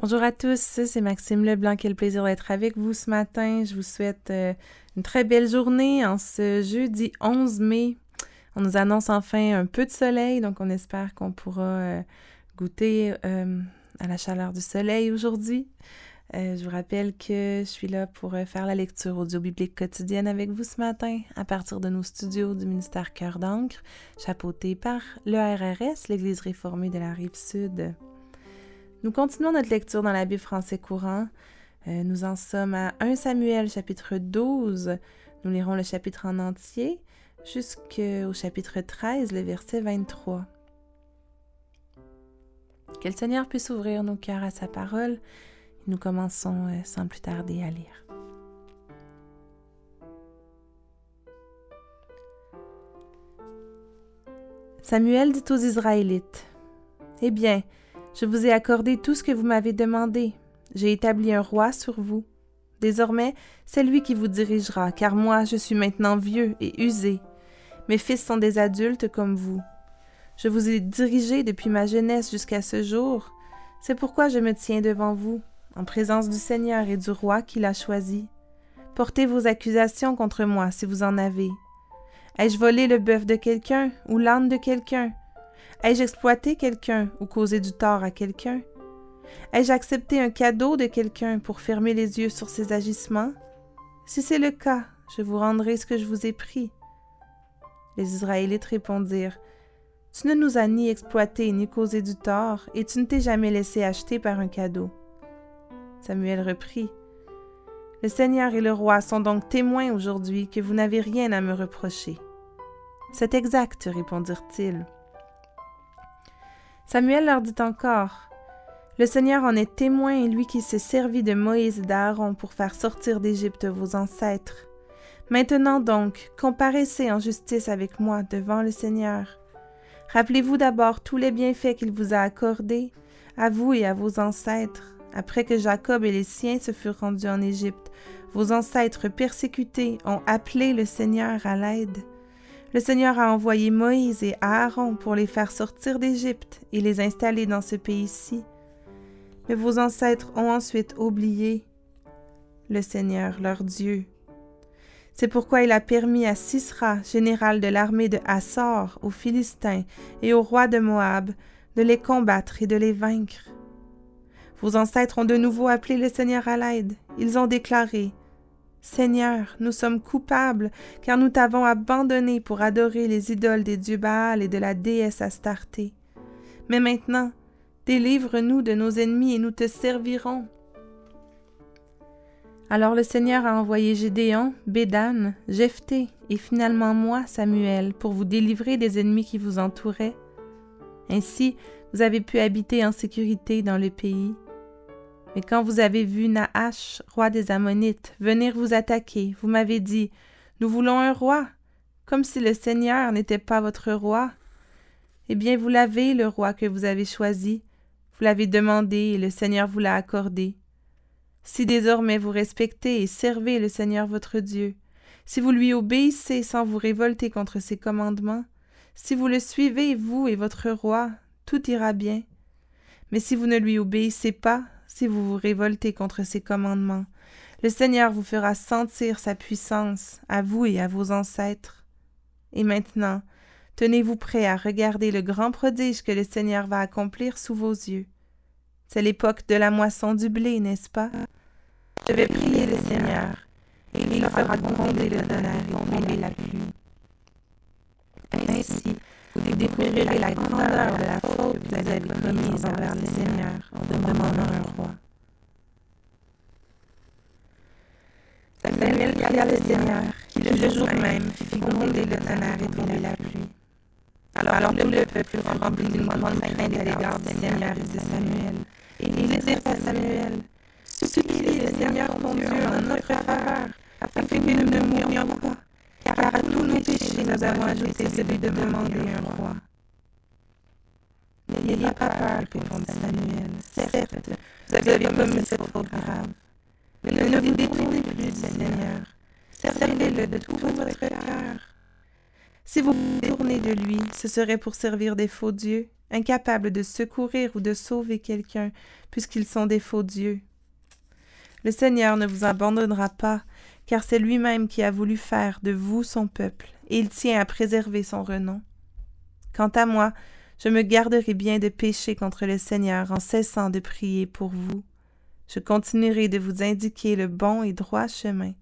Bonjour à tous, c'est Maxime Leblanc. Quel plaisir d'être avec vous ce matin. Je vous souhaite euh, une très belle journée en ce jeudi 11 mai. On nous annonce enfin un peu de soleil, donc on espère qu'on pourra euh, goûter euh, à la chaleur du soleil aujourd'hui. je vous rappelle que je suis là pour faire la lecture audio-biblique quotidienne avec vous ce matin à partir de nos studios du ministère Cœur d'encre, chapeauté par le RRS, l'Église réformée de la rive sud. Nous continuons notre lecture dans la Bible français courant. Euh, nous en sommes à 1 Samuel chapitre 12. Nous lirons le chapitre en entier jusqu'au chapitre 13, le verset 23. Que le Seigneur puisse ouvrir nos cœurs à sa parole. Nous commençons euh, sans plus tarder à lire. Samuel dit aux Israélites, Eh bien, je vous ai accordé tout ce que vous m'avez demandé. J'ai établi un roi sur vous. Désormais, c'est lui qui vous dirigera, car moi je suis maintenant vieux et usé. Mes fils sont des adultes comme vous. Je vous ai dirigé depuis ma jeunesse jusqu'à ce jour. C'est pourquoi je me tiens devant vous, en présence du Seigneur et du roi qui l'a choisi. Portez vos accusations contre moi si vous en avez. Ai-je volé le bœuf de quelqu'un ou l'âne de quelqu'un? Ai-je exploité quelqu'un ou causé du tort à quelqu'un? Ai-je accepté un cadeau de quelqu'un pour fermer les yeux sur ses agissements? Si c'est le cas, je vous rendrai ce que je vous ai pris. Les Israélites répondirent, Tu ne nous as ni exploité ni causé du tort, et tu ne t'es jamais laissé acheter par un cadeau. Samuel reprit, Le Seigneur et le roi sont donc témoins aujourd'hui que vous n'avez rien à me reprocher. C'est exact, répondirent-ils. Samuel leur dit encore Le Seigneur en est témoin, lui qui s'est servi de Moïse et d'Aaron pour faire sortir d'Égypte vos ancêtres. Maintenant donc, comparaissez en justice avec moi devant le Seigneur. Rappelez-vous d'abord tous les bienfaits qu'il vous a accordés, à vous et à vos ancêtres, après que Jacob et les siens se furent rendus en Égypte. Vos ancêtres persécutés ont appelé le Seigneur à l'aide. Le Seigneur a envoyé Moïse et Aaron pour les faire sortir d'Égypte et les installer dans ce pays-ci. Mais vos ancêtres ont ensuite oublié le Seigneur, leur Dieu. C'est pourquoi il a permis à Sisra, général de l'armée de Hassor, aux Philistins et au roi de Moab, de les combattre et de les vaincre. Vos ancêtres ont de nouveau appelé le Seigneur à l'aide. Ils ont déclaré Seigneur, nous sommes coupables, car nous t'avons abandonné pour adorer les idoles des dieux Baal et de la déesse Astarté. Mais maintenant, délivre-nous de nos ennemis et nous te servirons. Alors le Seigneur a envoyé Gédéon, Bédan, Jephthé et finalement moi, Samuel, pour vous délivrer des ennemis qui vous entouraient. Ainsi, vous avez pu habiter en sécurité dans le pays. Mais quand vous avez vu Naash, roi des Ammonites, venir vous attaquer, vous m'avez dit Nous voulons un roi, comme si le Seigneur n'était pas votre roi. Eh bien, vous l'avez, le roi que vous avez choisi. Vous l'avez demandé et le Seigneur vous l'a accordé. Si désormais vous respectez et servez le Seigneur votre Dieu, si vous lui obéissez sans vous révolter contre ses commandements, si vous le suivez, vous et votre roi, tout ira bien. Mais si vous ne lui obéissez pas, si vous vous révoltez contre ses commandements. Le Seigneur vous fera sentir sa puissance, à vous et à vos ancêtres. Et maintenant, tenez-vous prêts à regarder le grand prodige que le Seigneur va accomplir sous vos yeux. C'est l'époque de la moisson du blé, n'est-ce pas? Je vais prier le Seigneur, et il fera gronder le tonnerre et tomber la pluie. Ainsi, découvrirez la grandeur de la faute que vous avez commise envers le Seigneur en demandant un roi. Samuel pria le Seigneur, qui le jour même fit gronder le tonnerre et tomber la pluie. Alors tout le peuple fut rempli d'une grande crainte à l'égard du Seigneur et de Samuel. Et ils dirent à Samuel, Supplie le Seigneur ton Dieu en notre faveur, afin que nous ne mourions pas car à tous nos péchés nous avons ajouté celui de demander un roi. N'ayez pas peur, répondit Samuel. Certes, vous avez commis cette faute grave. Mais ne vous détournez plus du Seigneur. Servez-le de tout votre cœur. Si vous vous détournez de lui, ce serait pour servir des faux dieux. incapables de secourir ou de sauver quelqu'un, puisqu'ils sont des faux dieux. Le Seigneur ne vous abandonnera pas, car c'est lui-même qui a voulu faire de vous son peuple, et il tient à préserver son renom. Quant à moi, je me garderai bien de pécher contre le Seigneur en cessant de prier pour vous. Je continuerai de vous indiquer le bon et droit chemin.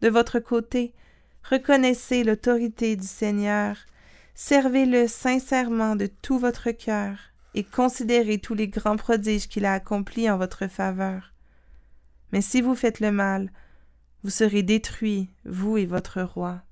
De votre côté, reconnaissez l'autorité du Seigneur, servez-le sincèrement de tout votre cœur, et considérez tous les grands prodiges qu'il a accomplis en votre faveur. Mais si vous faites le mal, vous serez détruits, vous et votre roi.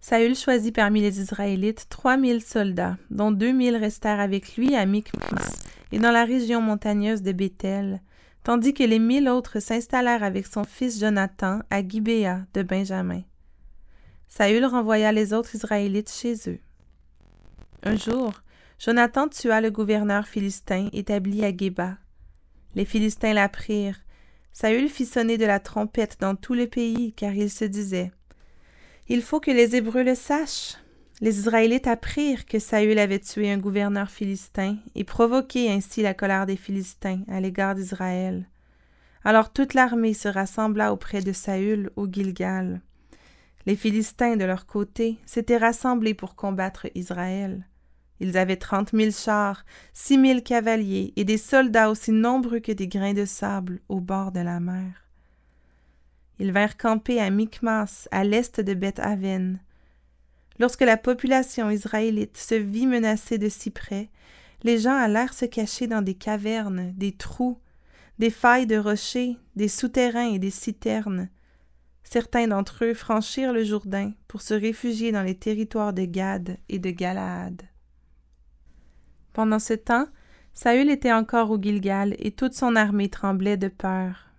Saül choisit parmi les Israélites trois mille soldats, dont deux mille restèrent avec lui à Michmas et dans la région montagneuse de Béthel, tandis que les mille autres s'installèrent avec son fils Jonathan à Gibéa de Benjamin. Saül renvoya les autres Israélites chez eux. Un jour, Jonathan tua le gouverneur philistin établi à Géba. Les Philistins l'apprirent. Saül fit sonner de la trompette dans tout le pays, car il se disait il faut que les Hébreux le sachent. Les Israélites apprirent que Saül avait tué un gouverneur philistin et provoqué ainsi la colère des Philistins à l'égard d'Israël. Alors toute l'armée se rassembla auprès de Saül au Gilgal. Les Philistins, de leur côté, s'étaient rassemblés pour combattre Israël. Ils avaient trente mille chars, six mille cavaliers et des soldats aussi nombreux que des grains de sable au bord de la mer. Ils vinrent camper à Michmas, à l'est de Beth-Aven. Lorsque la population israélite se vit menacée de si près, les gens allèrent se cacher dans des cavernes, des trous, des failles de rochers, des souterrains et des citernes. Certains d'entre eux franchirent le Jourdain pour se réfugier dans les territoires de Gad et de Galaad. Pendant ce temps, Saül était encore au Gilgal et toute son armée tremblait de peur.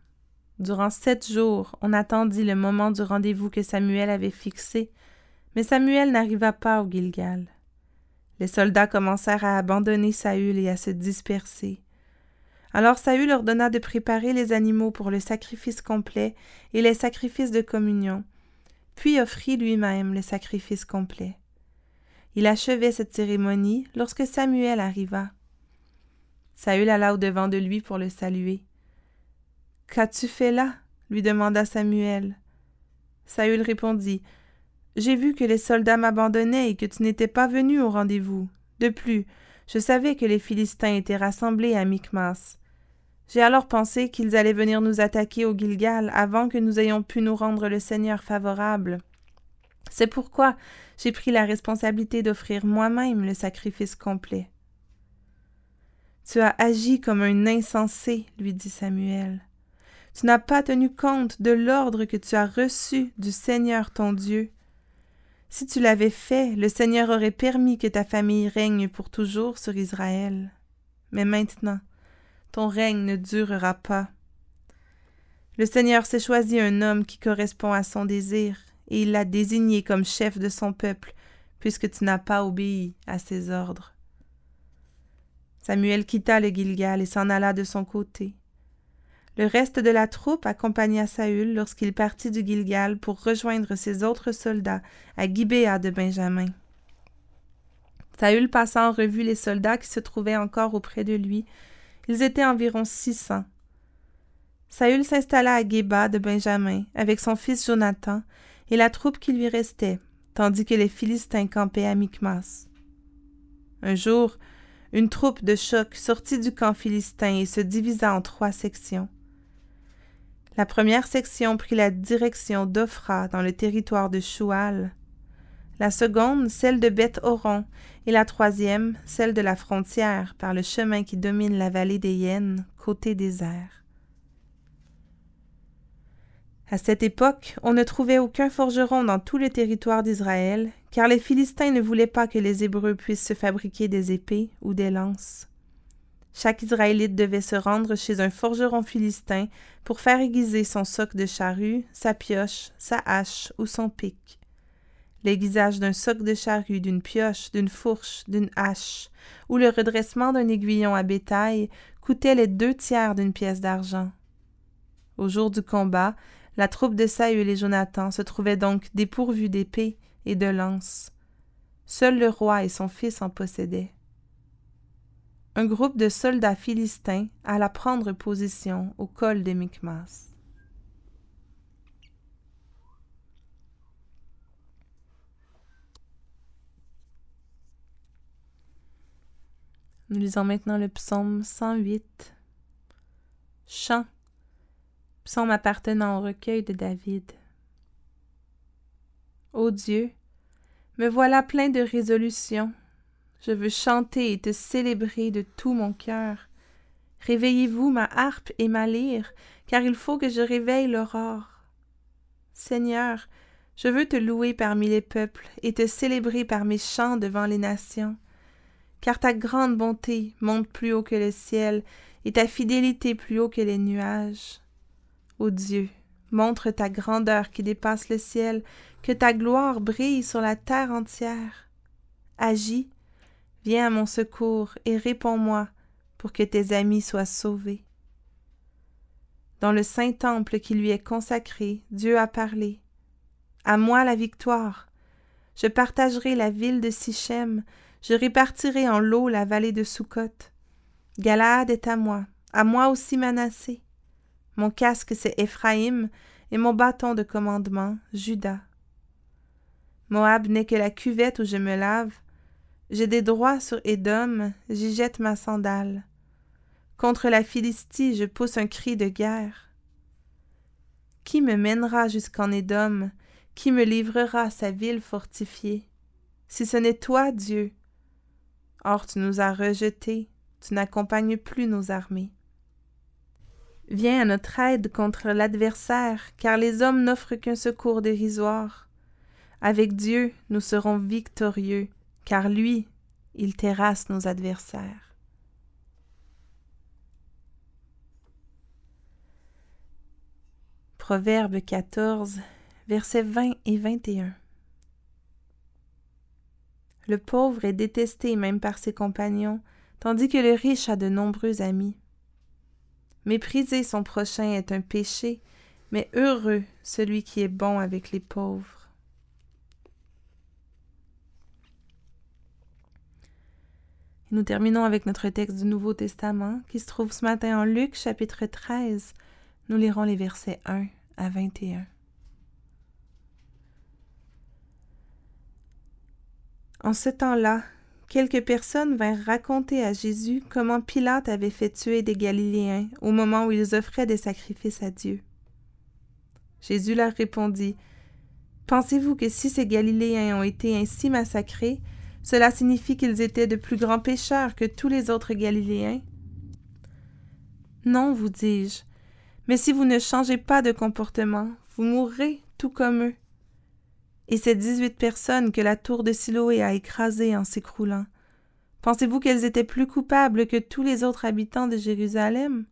Durant sept jours, on attendit le moment du rendez-vous que Samuel avait fixé, mais Samuel n'arriva pas au Gilgal. Les soldats commencèrent à abandonner Saül et à se disperser. Alors Saül ordonna de préparer les animaux pour le sacrifice complet et les sacrifices de communion, puis offrit lui-même le sacrifice complet. Il achevait cette cérémonie lorsque Samuel arriva. Saül alla au-devant de lui pour le saluer. Qu'as-tu fait là lui demanda Samuel. Saül répondit J'ai vu que les soldats m'abandonnaient et que tu n'étais pas venu au rendez-vous. De plus, je savais que les Philistins étaient rassemblés à Michmas. J'ai alors pensé qu'ils allaient venir nous attaquer au Gilgal avant que nous ayons pu nous rendre le Seigneur favorable. C'est pourquoi j'ai pris la responsabilité d'offrir moi-même le sacrifice complet. Tu as agi comme un insensé, lui dit Samuel. Tu n'as pas tenu compte de l'ordre que tu as reçu du Seigneur ton Dieu. Si tu l'avais fait, le Seigneur aurait permis que ta famille règne pour toujours sur Israël. Mais maintenant, ton règne ne durera pas. Le Seigneur s'est choisi un homme qui correspond à son désir, et il l'a désigné comme chef de son peuple, puisque tu n'as pas obéi à ses ordres. Samuel quitta le Gilgal et s'en alla de son côté. Le reste de la troupe accompagna Saül lorsqu'il partit du Gilgal pour rejoindre ses autres soldats à Gibéa de Benjamin. Saül passa en revue les soldats qui se trouvaient encore auprès de lui. Ils étaient environ six cents. Saül s'installa à Géba de Benjamin avec son fils Jonathan et la troupe qui lui restait, tandis que les Philistins campaient à Michmas. Un jour, une troupe de choc sortit du camp philistin et se divisa en trois sections. La première section prit la direction d'Ophra dans le territoire de Choual, la seconde celle de Beth-Horon et la troisième celle de la frontière par le chemin qui domine la vallée des Hyènes, côté désert. À cette époque, on ne trouvait aucun forgeron dans tout le territoire d'Israël, car les Philistins ne voulaient pas que les Hébreux puissent se fabriquer des épées ou des lances. Chaque Israélite devait se rendre chez un forgeron philistin pour faire aiguiser son soc de charrue, sa pioche, sa hache ou son pic. L'aiguisage d'un soc de charrue, d'une pioche, d'une fourche, d'une hache, ou le redressement d'un aiguillon à bétail coûtait les deux tiers d'une pièce d'argent. Au jour du combat, la troupe de Saül et Jonathan se trouvait donc dépourvue d'épées et de lances. Seul le roi et son fils en possédaient. Un groupe de soldats philistins alla prendre position au col de Micmas. Nous lisons maintenant le psaume 108. Chant. Psaume appartenant au recueil de David. Ô Dieu, me voilà plein de résolution. Je veux chanter et te célébrer de tout mon cœur. Réveillez-vous ma harpe et ma lyre, car il faut que je réveille l'aurore. Seigneur, je veux te louer parmi les peuples et te célébrer par mes chants devant les nations. Car ta grande bonté monte plus haut que le ciel et ta fidélité plus haut que les nuages. Ô Dieu, montre ta grandeur qui dépasse le ciel que ta gloire brille sur la terre entière. Agis, viens à mon secours et réponds-moi pour que tes amis soient sauvés. Dans le saint temple qui lui est consacré, Dieu a parlé. À moi la victoire. Je partagerai la ville de Sichem, je répartirai en lot la vallée de Sukkot. Galade est à moi, à moi aussi Manassé. Mon casque c'est Éphraïm, et mon bâton de commandement, Judas. Moab n'est que la cuvette où je me lave. J'ai des droits sur Édom, j'y jette ma sandale. Contre la Philistie, je pousse un cri de guerre. Qui me mènera jusqu'en Édom? Qui me livrera sa ville fortifiée? Si ce n'est toi, Dieu. Or tu nous as rejetés, tu n'accompagnes plus nos armées. Viens à notre aide contre l'adversaire, car les hommes n'offrent qu'un secours dérisoire. Avec Dieu, nous serons victorieux, car lui, il terrasse nos adversaires. Proverbe 14, versets 20 et 21. Le pauvre est détesté même par ses compagnons, tandis que le riche a de nombreux amis. Mépriser son prochain est un péché, mais heureux celui qui est bon avec les pauvres. nous terminons avec notre texte du Nouveau Testament qui se trouve ce matin en Luc chapitre 13. Nous lirons les versets 1 à 21. En ce temps-là, quelques personnes vinrent raconter à Jésus comment Pilate avait fait tuer des Galiléens au moment où ils offraient des sacrifices à Dieu. Jésus leur répondit Pensez-vous que si ces Galiléens ont été ainsi massacrés, cela signifie qu'ils étaient de plus grands pécheurs que tous les autres Galiléens? Non, vous dis-je, mais si vous ne changez pas de comportement, vous mourrez tout comme eux. Et ces dix-huit personnes que la tour de Siloé a écrasées en s'écroulant, pensez-vous qu'elles étaient plus coupables que tous les autres habitants de Jérusalem?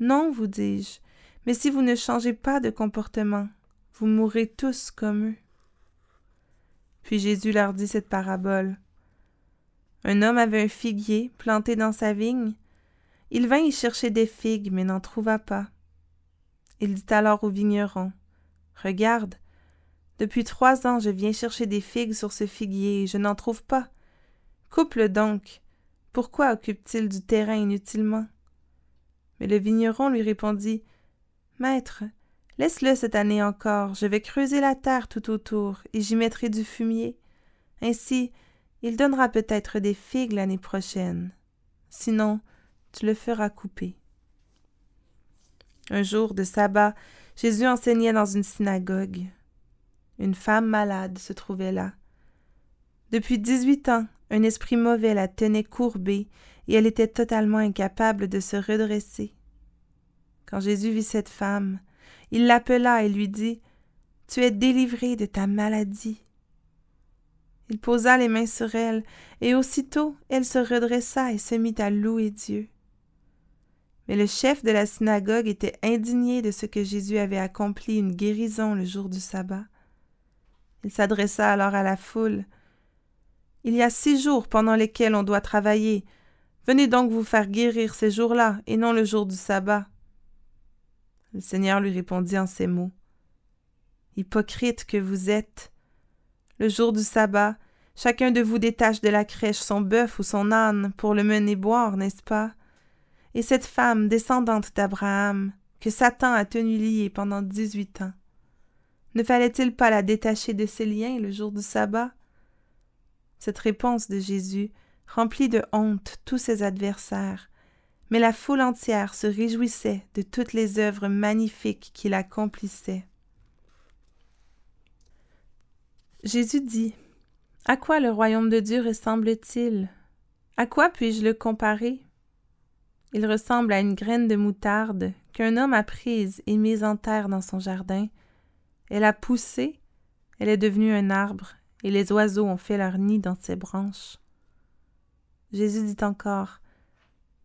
Non, vous dis-je, mais si vous ne changez pas de comportement, vous mourrez tous comme eux. Puis Jésus leur dit cette parabole. Un homme avait un figuier planté dans sa vigne. Il vint y chercher des figues, mais n'en trouva pas. Il dit alors au vigneron Regarde, depuis trois ans je viens chercher des figues sur ce figuier je n'en trouve pas. Coupe-le donc. Pourquoi occupe-t-il du terrain inutilement? Mais le vigneron lui répondit Maître, Laisse-le cette année encore, je vais creuser la terre tout autour, et j'y mettrai du fumier. Ainsi, il donnera peut-être des figues l'année prochaine. Sinon, tu le feras couper. Un jour de sabbat, Jésus enseignait dans une synagogue. Une femme malade se trouvait là. Depuis dix-huit ans, un esprit mauvais la tenait courbée, et elle était totalement incapable de se redresser. Quand Jésus vit cette femme, il l'appela et lui dit Tu es délivrée de ta maladie. Il posa les mains sur elle, et aussitôt elle se redressa et se mit à louer Dieu. Mais le chef de la synagogue était indigné de ce que Jésus avait accompli une guérison le jour du sabbat. Il s'adressa alors à la foule. Il y a six jours pendant lesquels on doit travailler. Venez donc vous faire guérir ces jours-là, et non le jour du sabbat. Le Seigneur lui répondit en ces mots. Hypocrite que vous êtes. Le jour du sabbat, Chacun de vous détache de la crèche son bœuf ou son âne pour le mener boire, n'est-ce pas? Et cette femme, descendante d'Abraham, que Satan a tenue liée pendant dix-huit ans, ne fallait-il pas la détacher de ses liens le jour du sabbat? Cette réponse de Jésus remplit de honte tous ses adversaires, mais la foule entière se réjouissait de toutes les œuvres magnifiques qu'il accomplissait. Jésus dit À quoi le royaume de Dieu ressemble-t-il? À quoi puis-je le comparer? Il ressemble à une graine de moutarde qu'un homme a prise et mise en terre dans son jardin. Elle a poussé, elle est devenue un arbre, et les oiseaux ont fait leur nid dans ses branches. Jésus dit encore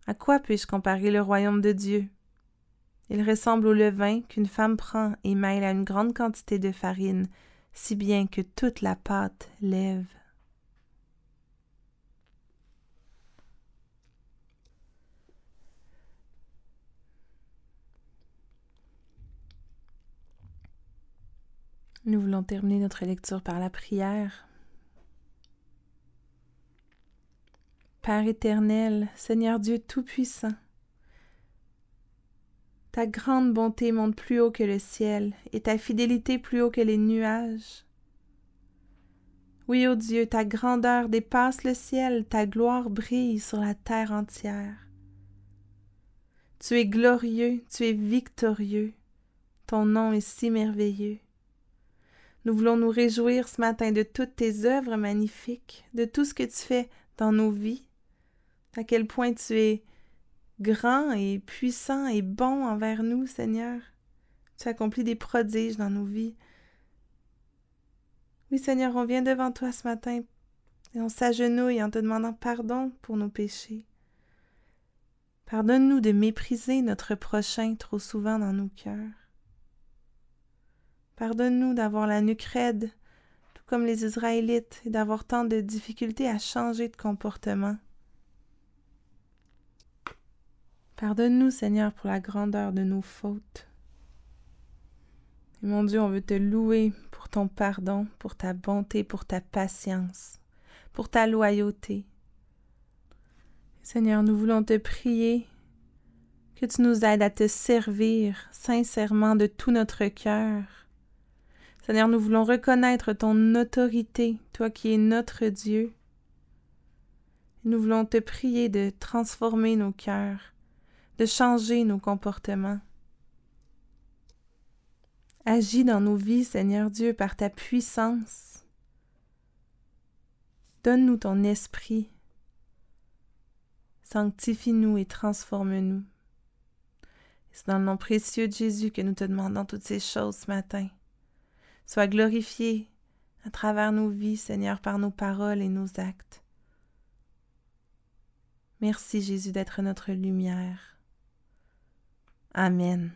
À quoi puis-je comparer le royaume de Dieu? Il ressemble au levain qu'une femme prend et mêle à une grande quantité de farine, si bien que toute la pâte lève. Nous voulons terminer notre lecture par la prière. Père éternel, Seigneur Dieu Tout-Puissant, ta grande bonté monte plus haut que le ciel et ta fidélité plus haut que les nuages. Oui, ô Dieu, ta grandeur dépasse le ciel, ta gloire brille sur la terre entière. Tu es glorieux, tu es victorieux, ton nom est si merveilleux. Nous voulons nous réjouir ce matin de toutes tes œuvres magnifiques, de tout ce que tu fais dans nos vies, à quel point tu es grand et puissant et bon envers nous, Seigneur. Tu accomplis des prodiges dans nos vies. Oui, Seigneur, on vient devant toi ce matin et on s'agenouille en te demandant pardon pour nos péchés. Pardonne-nous de mépriser notre prochain trop souvent dans nos cœurs. Pardonne-nous d'avoir la nuque raide, tout comme les Israélites, et d'avoir tant de difficultés à changer de comportement. Pardonne-nous, Seigneur, pour la grandeur de nos fautes. Et mon Dieu, on veut te louer pour ton pardon, pour ta bonté, pour ta patience, pour ta loyauté. Seigneur, nous voulons te prier que tu nous aides à te servir sincèrement de tout notre cœur. Seigneur, nous voulons reconnaître ton autorité, toi qui es notre Dieu. Nous voulons te prier de transformer nos cœurs, de changer nos comportements. Agis dans nos vies, Seigneur Dieu, par ta puissance. Donne-nous ton esprit. Sanctifie-nous et transforme-nous. C'est dans le nom précieux de Jésus que nous te demandons toutes ces choses ce matin. Sois glorifié à travers nos vies, Seigneur, par nos paroles et nos actes. Merci Jésus d'être notre lumière. Amen.